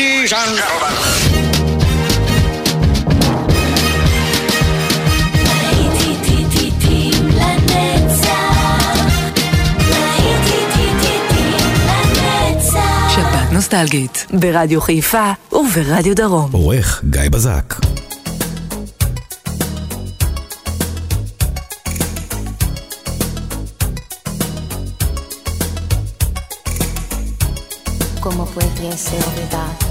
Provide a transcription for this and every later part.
ladies and gentlemen. נוסטלגית, ברדיו חיפה וברדיו דרום. עורך גיא בזק. Como fue que se olvidar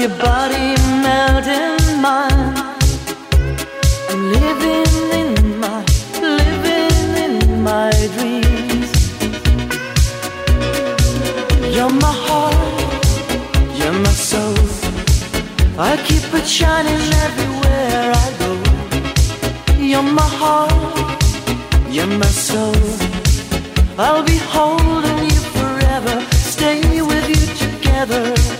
your body melt in mine. I'm living in my, living in my dreams. You're my heart, you're my soul. I keep it shining everywhere I go. You're my heart, you're my soul. I'll be holding you forever, stay with you together.